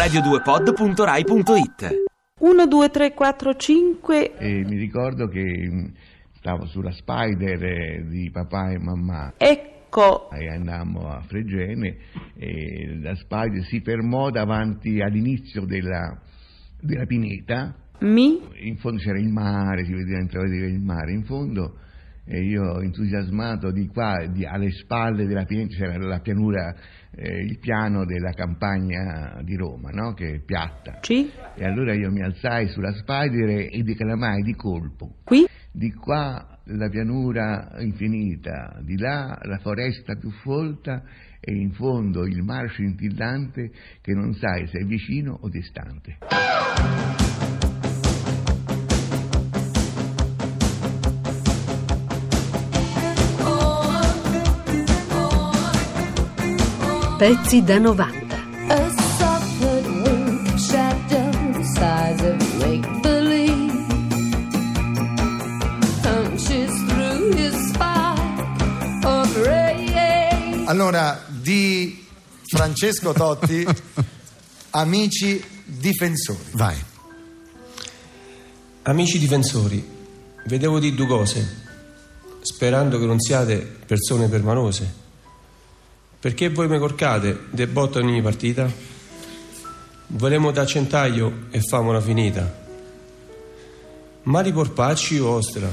radio2pod.rai.it 1, 2, 3, 4, 5. E mi ricordo che mh, stavo sulla Spider eh, di papà e mamma Ecco. e andammo a Fregene e la Spider si fermò davanti all'inizio della, della pineta, Mi. in fondo c'era il mare, si vedeva intravedere il mare in fondo e io entusiasmato di qua, di- alle spalle della pineta c'era la pianura, eh, il piano della campagna di Roma, no? che è piatta. Ci. E allora io mi alzai sulla Spider e declamai di colpo. Qui. Di qua la pianura infinita, di là la foresta più folta e in fondo il mare scintillante che non sai se è vicino o distante. Spine of rage. Allora, di Francesco Totti, amici difensori. Vai. Amici difensori, vedevo di due cose, sperando che non siate persone permanose. Perché voi mi corcate de botte ogni partita? Volemo da centaglio e famola finita. Mari porpacci vostra,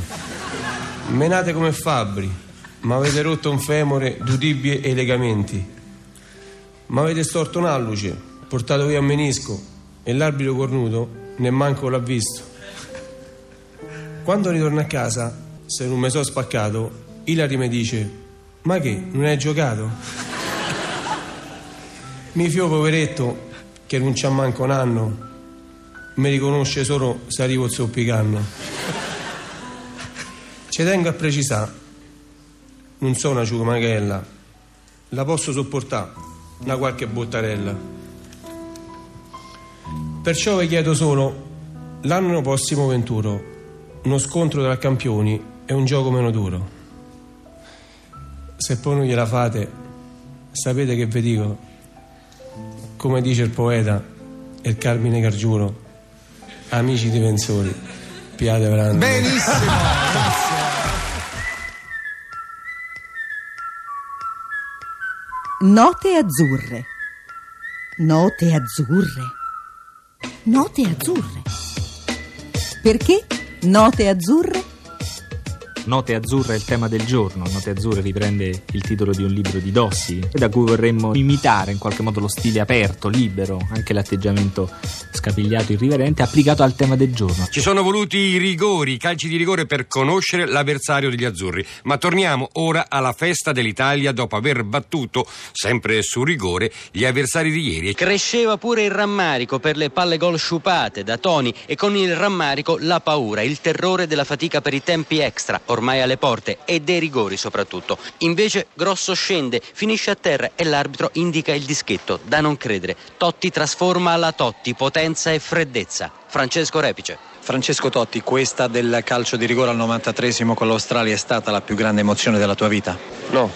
menate come fabbri, ma avete rotto un femore, due tibie e i legamenti. Ma avete storto un alluce, portato via un menisco e l'arbitro cornuto ne manco l'ha visto. Quando ritorno a casa, se non mi sono spaccato, Ilari mi dice: Ma che, non hai giocato? Mi fio poveretto, che non c'ha manco un anno, mi riconosce solo se arrivo il zoppicanno. Ci tengo a precisare, non sono una ciumaghella, la posso sopportare, una qualche bottarella. Perciò vi chiedo solo, l'anno prossimo venturo, uno scontro tra campioni è un gioco meno duro. Se poi non gliela fate, sapete che vi dico? Come dice il poeta e il Carmine Gargiulo, amici difensori, piate verranno. Benissimo, grazie. Note azzurre. Note azzurre. Note azzurre. Perché note azzurre? Note azzurre è il tema del giorno. Note azzurre riprende il titolo di un libro di Dossi, da cui vorremmo imitare in qualche modo lo stile aperto, libero, anche l'atteggiamento scapigliato, irriverente, applicato al tema del giorno. Ci sono voluti i rigori, i calci di rigore per conoscere l'avversario degli azzurri. Ma torniamo ora alla festa dell'Italia dopo aver battuto, sempre su rigore, gli avversari di ieri. Cresceva pure il rammarico per le palle gol sciupate da Toni e con il rammarico la paura, il terrore della fatica per i tempi extra, ormai alle porte, e dei rigori soprattutto. Invece Grosso scende, finisce a terra e l'arbitro indica il dischetto. Da non credere, Totti trasforma la Totti, potenza e freddezza. Francesco Repice. Francesco Totti, questa del calcio di rigore al 93esimo con l'Australia è stata la più grande emozione della tua vita? No,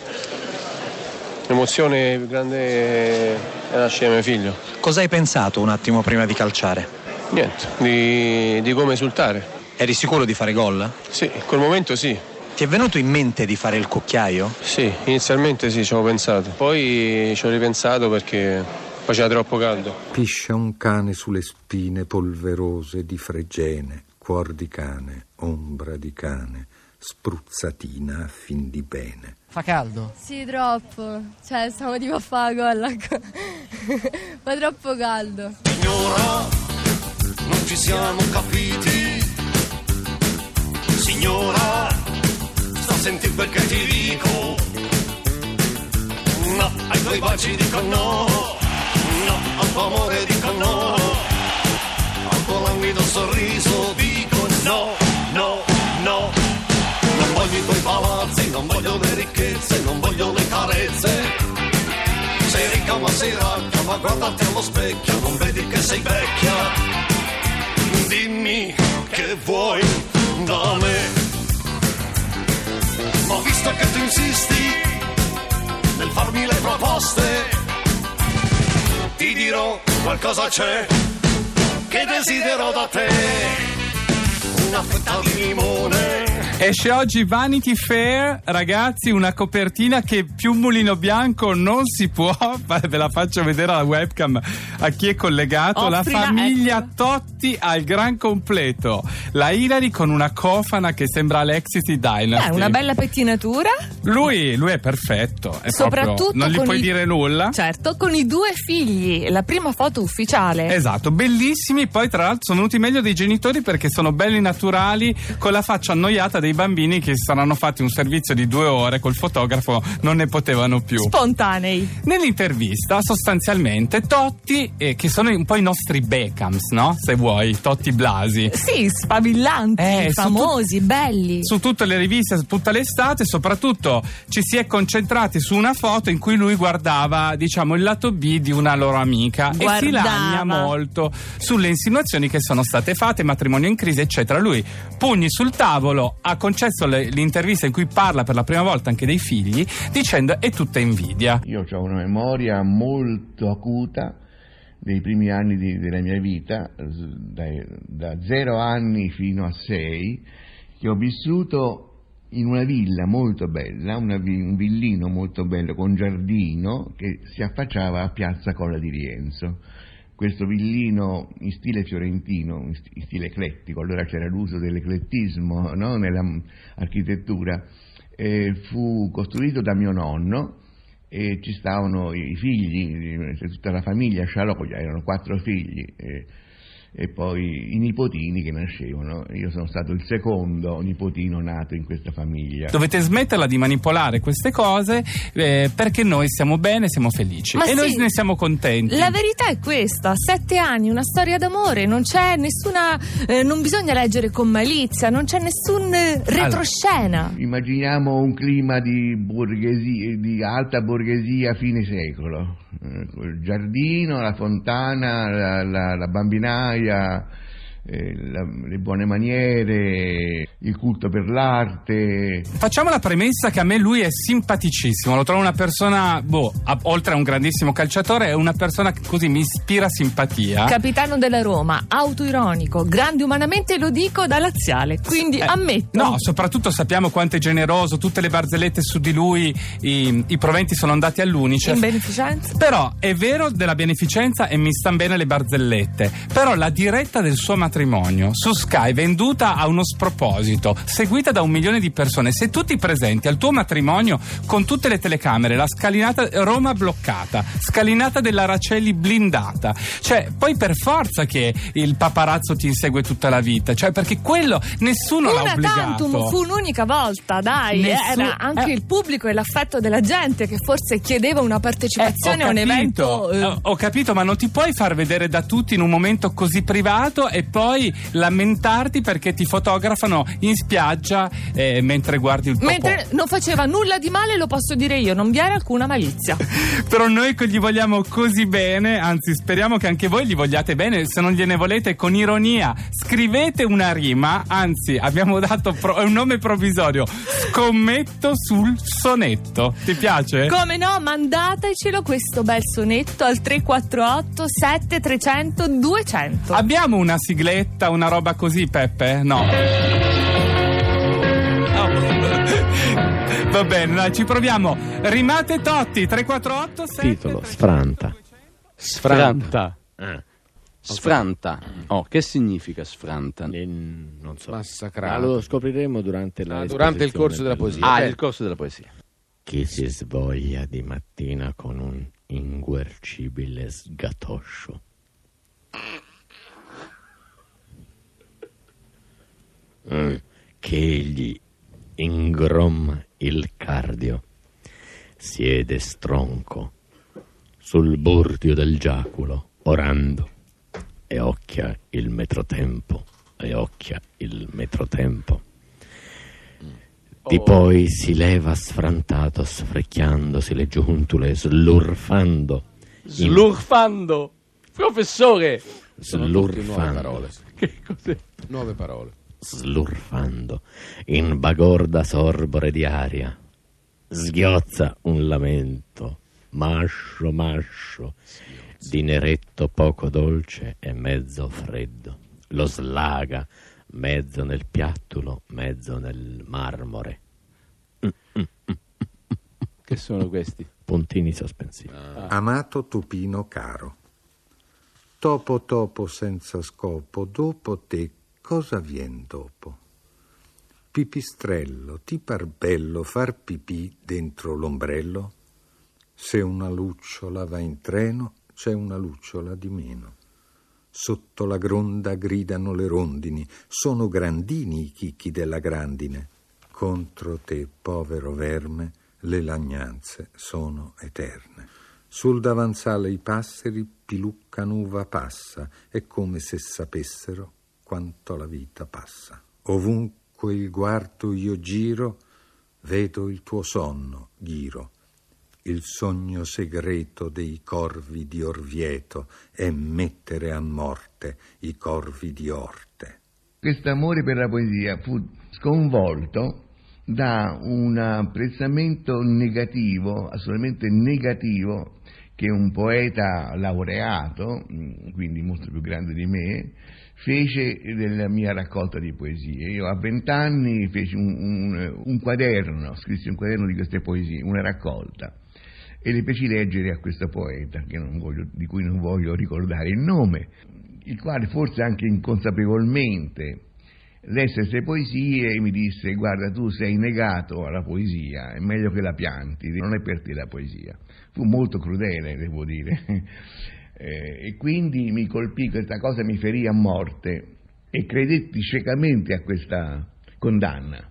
l'emozione più grande è nascere mio figlio. Cosa hai pensato un attimo prima di calciare? Niente, di, di come esultare. Eri sicuro di fare gol? Sì, in quel momento sì. Ti è venuto in mente di fare il cucchiaio? Sì, inizialmente sì, ci avevo pensato. Poi ci ho ripensato perché faceva troppo caldo. Piscia un cane sulle spine polverose di Fregene, cuor di cane, ombra di cane, spruzzatina a fin di bene. Fa caldo? Sì, troppo. Cioè, stiamo tipo a fare gol. Fa troppo caldo. Signora, non ci siamo capiti. Signora, sta a sentire quel che ti dico. No, ai tuoi baci dico no. No, al tuo amore dico no. Al tuo languido sorriso dico no, no, no. Non voglio i tuoi palazzi, non voglio le ricchezze, non voglio le carezze. Sei ricca ma sei racca, ma guardati allo specchio, non vedi che sei vecchia. Dimmi che vuoi da me. Ma visto che tu insisti nel farmi le proposte, ti dirò qualcosa c'è che desidero da te. Una fetta di limone. Esce oggi Vanity Fair, ragazzi, una copertina che più mulino bianco non si può. Ve la faccio vedere alla webcam a chi è collegato. la Offrila, famiglia ecco. Totti al gran completo. La Hilary con una cofana che sembra Alexis di Dynasty. È una bella pettinatura. Lui, lui è perfetto. È Soprattutto proprio, non gli puoi i- dire nulla. Certo, con i due figli. La prima foto ufficiale. Esatto, bellissimi. Poi, tra l'altro, sono venuti meglio dei genitori perché sono belli naturali, con la faccia annoiata dei bambini che si saranno fatti un servizio di due ore col fotografo, non ne potevano più. Spontanei. Nell'intervista, sostanzialmente, Totti, eh, che sono un po' i nostri Beckhams, no? Se vuoi, Totti Blasi. Sì, spavillanti, Eh, su famosi, belli. Su tutte le riviste, su tutta l'estate, soprattutto ci si è concentrati su una foto in cui lui guardava, diciamo, il lato B di una loro amica e si Guardava. lagna molto sulle insinuazioni che sono state fatte, matrimonio in crisi, eccetera. Lui, pugni sul tavolo, ha concesso le- l'intervista in cui parla per la prima volta anche dei figli, dicendo è tutta invidia. Io ho una memoria molto acuta dei primi anni di- della mia vita, dai- da zero anni fino a sei, che ho vissuto in una villa molto bella, una un villino molto bello con giardino che si affacciava a Piazza Colla di Rienzo. Questo villino in stile fiorentino, in st- in stile eclettico, allora c'era l'uso dell'eclettismo no? nell'architettura, eh, fu costruito da mio nonno e ci stavano i figli, eh, tutta la famiglia Scialoglia, erano quattro figli eh, e poi i nipotini che nascevano. Io sono stato il secondo nipotino nato in questa famiglia. Dovete smetterla di manipolare queste cose eh, perché noi siamo bene, siamo felici Ma e noi sì. ne siamo contenti. La verità è questa: sette anni, una storia d'amore, non c'è nessuna. eh, non bisogna leggere con malizia, non c'è nessun eh, retroscena. Immaginiamo un clima di, borghesia, di alta borghesia a fine secolo, eh, col giardino, la fontana, la, la- la bambinaia, eh, la- le buone maniere, il culto per l'arte. Facciamo la premessa che a me lui è simpaticissimo, lo trovo una persona, boh, a- oltre a un grandissimo calciatore, è una persona che così mi ispira simpatia. Capitano della Roma, autoironico, grande umanamente, lo dico da laziale. Quindi Eh, ammetto. No, soprattutto sappiamo quanto è generoso, tutte le barzellette su di lui, i, i proventi sono andati all'Unicef. In beneficenza? Però è vero della beneficenza e mi stanno bene le barzellette. Però la diretta del suo matrimonio su Sky venduta a uno sproposito, seguita da un milione di persone. Se tu ti presenti al tuo matrimonio con tutte le telecamere, la scalinata Roma bloccata, scalinata della Racelli blindata, cioè poi per forza che il paparazzo ti insegue tutta la vita, cioè perché quello nessuno l'ha Una obbligato. tantum fu un'unica volta, dai. Nessun- Era anche eh. il pubblico e l'affetto della gente che forse chiedeva una partecipazione Ho a un evento. eh, ho- ho capito, ma non ti puoi far vedere da tutti in un momento così privato e poi lamentarti perché ti fotografano in spiaggia eh, mentre guardi il popò. Mentre non faceva nulla di male, lo posso dire io, non vi era alcuna malizia. Però noi che gli vogliamo così bene, anzi speriamo che anche voi gli vogliate bene, se non gliene volete con ironia, scrivete una rima, anzi abbiamo dato pro- un nome provvisorio, scommetto sul sonetto. Ti piace? Come no, mandatecelo questo bel sonetto al 348 7300 200. Abbiamo una sigletta, una roba così, Peppe? No. Va bene, dai, ci proviamo. Rimate Totti, 348 6 Titolo Sfranta. Sfranta. Eh. Sfranta. Oh, che significa sfranta? non so. Massacrato. Ma lo scopriremo durante la Ah, durante il corso della poesia. Ah, il corso della poesia. Chi si svoglia di mattina con un inguercibile sgatoscio. Mm, che egli ingromma il cardio, siede stronco sul bordio del giaculo, orando, e occhia il metrotempo, e occhia il metrotempo. Di poi si leva sfrantato, sfrecchiandosi le giuntule, slurfando Slurfando. Professore. Sono tutte nuove Slurfando. parole. Che cos'è? Nuove parole. Slurfando. In bagorda sorbore di aria. Sghiozza un lamento. Mascio, mascio. Di neretto poco dolce e mezzo freddo. Lo slaga, mezzo nel piattulo, mezzo nel marmore. Che sono questi? Puntini sospensivi. Amato Tupino caro. Topo topo senza scopo, dopo te cosa vien dopo? Pipistrello, ti par bello far pipì dentro l'ombrello? Se una lucciola va in treno, c'è una lucciola di meno. Sotto la gronda gridano le rondini, sono grandini i chicchi della grandine. Contro te, povero verme, le lagnanze sono eterne. Sul davanzale i passeri piluccano uva passa, è come se sapessero quanto la vita passa. Ovunque il guardo io giro, vedo il tuo sonno, Ghiro. Il sogno segreto dei corvi di Orvieto è mettere a morte i corvi di Orte. Questo amore per la poesia fu sconvolto da un apprezzamento negativo, assolutamente negativo, che un poeta laureato, mh, quindi molto più grande di me, fece della mia raccolta di poesie. Io a vent'anni feci un, un- un quaderno, scrissi un quaderno di queste poesie, una raccolta, e le feci leggere a questo poeta, voglio- di cui non voglio ricordare il nome, il quale forse anche inconsapevolmente lesse queste poesie e mi disse guarda tu sei negato alla poesia, è meglio che la pianti, non è per te la poesia. Fu molto crudele, devo dire. Eh, e quindi mi colpì questa cosa, mi ferì a morte e credetti ciecamente a questa condanna.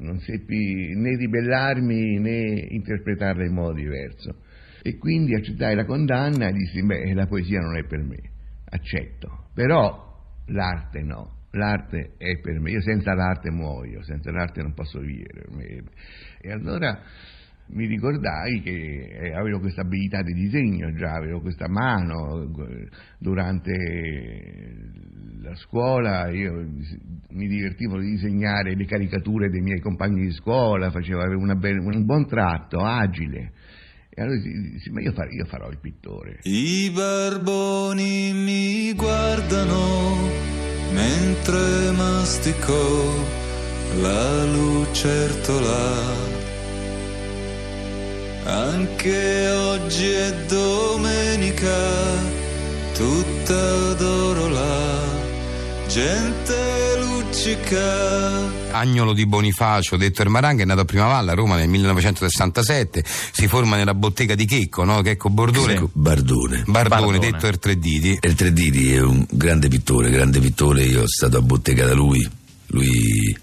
Non seppi né ribellarmi né interpretarla in modo diverso. E quindi accettai la condanna e dissi, beh, la poesia non è per me, accetto. Però l'arte no, l'arte è per me, io senza l'arte muoio, senza l'arte non posso vivere. E allora mi ricordai che eh, avevo questa abilità di disegno già, avevo questa mano, eh, durante la scuola io mi divertivo di disegnare le caricature dei miei compagni di scuola, facevo bella- un buon tratto, agile. E allora dissi, ma io, far- io farò il pittore. I barboni mi guardano mentre mastico la lucertola. Anche oggi è domenica, tutta d'oro la gente luccica. Agnolo di Bonifacio, detto Ermaranga, è nato a Primavalle a Roma nel 1967, si forma nella bottega di Checco, no? Checco Bordone. Bardone. Bardone, detto il Tre Diti. Il Tre Diti è un grande pittore, grande pittore, io sono stato a bottega da lui, lui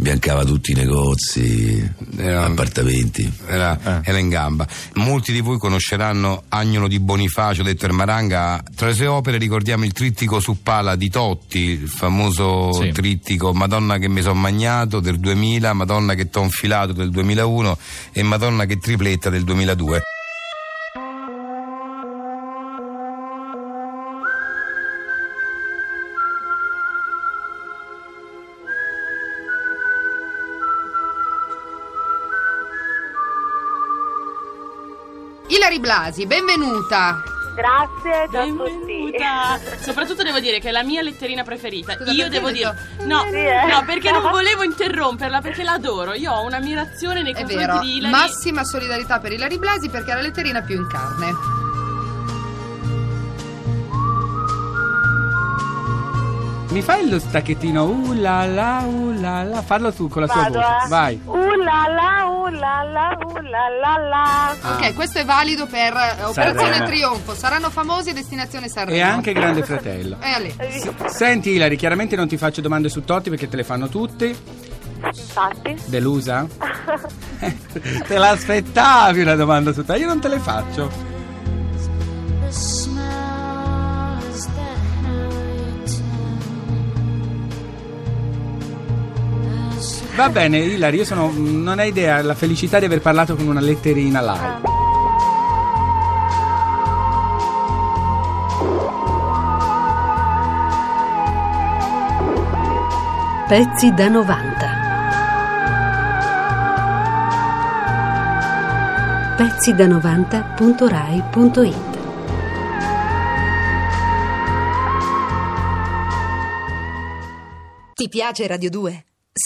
biancava tutti i negozi, appartamenti. Era, era in gamba. Molti di voi conosceranno Agnolo di Bonifacio, detto Ermaranga. Tra le sue opere ricordiamo il trittico su pala di Totti, il famoso Sì. trittico Madonna che mi son magnato del 2000, Madonna che t'ho infilato del 2001 e Madonna che tripletta del 2002. Ilari Blasi, benvenuta. Grazie, ciao a Benvenuta. Soprattutto devo dire che è la mia letterina preferita. Scusa, Io devo dire. No, Sì, eh. no, perché non volevo interromperla, perché l'adoro. Io ho un'ammirazione nei È confronti vero, di Ilari. massima solidarietà per Ilari Blasi perché è la letterina più in carne. Mi fai lo stacchettino? Uh la la, uh la la. Fallo tu con la tua Vado, voce. eh. Vai. Uh la la, uh la la, uh la la la. Ah. Ok, questo è valido per eh, Operazione Sanremo. Trionfo. Saranno famosi a destinazione Sanremo. E anche Grande Fratello. E Ale. Senti Ilari, chiaramente non ti faccio domande su Totti perché te le fanno tutti. Infatti. Delusa? te l'aspettavi una domanda su Totti? Io non te le faccio. Va bene, Ilaria, io sono, non hai idea la felicità di aver parlato con una letterina live. Pezzi da 90. Pezzi da 90.rai.it Ti piace Radio 2?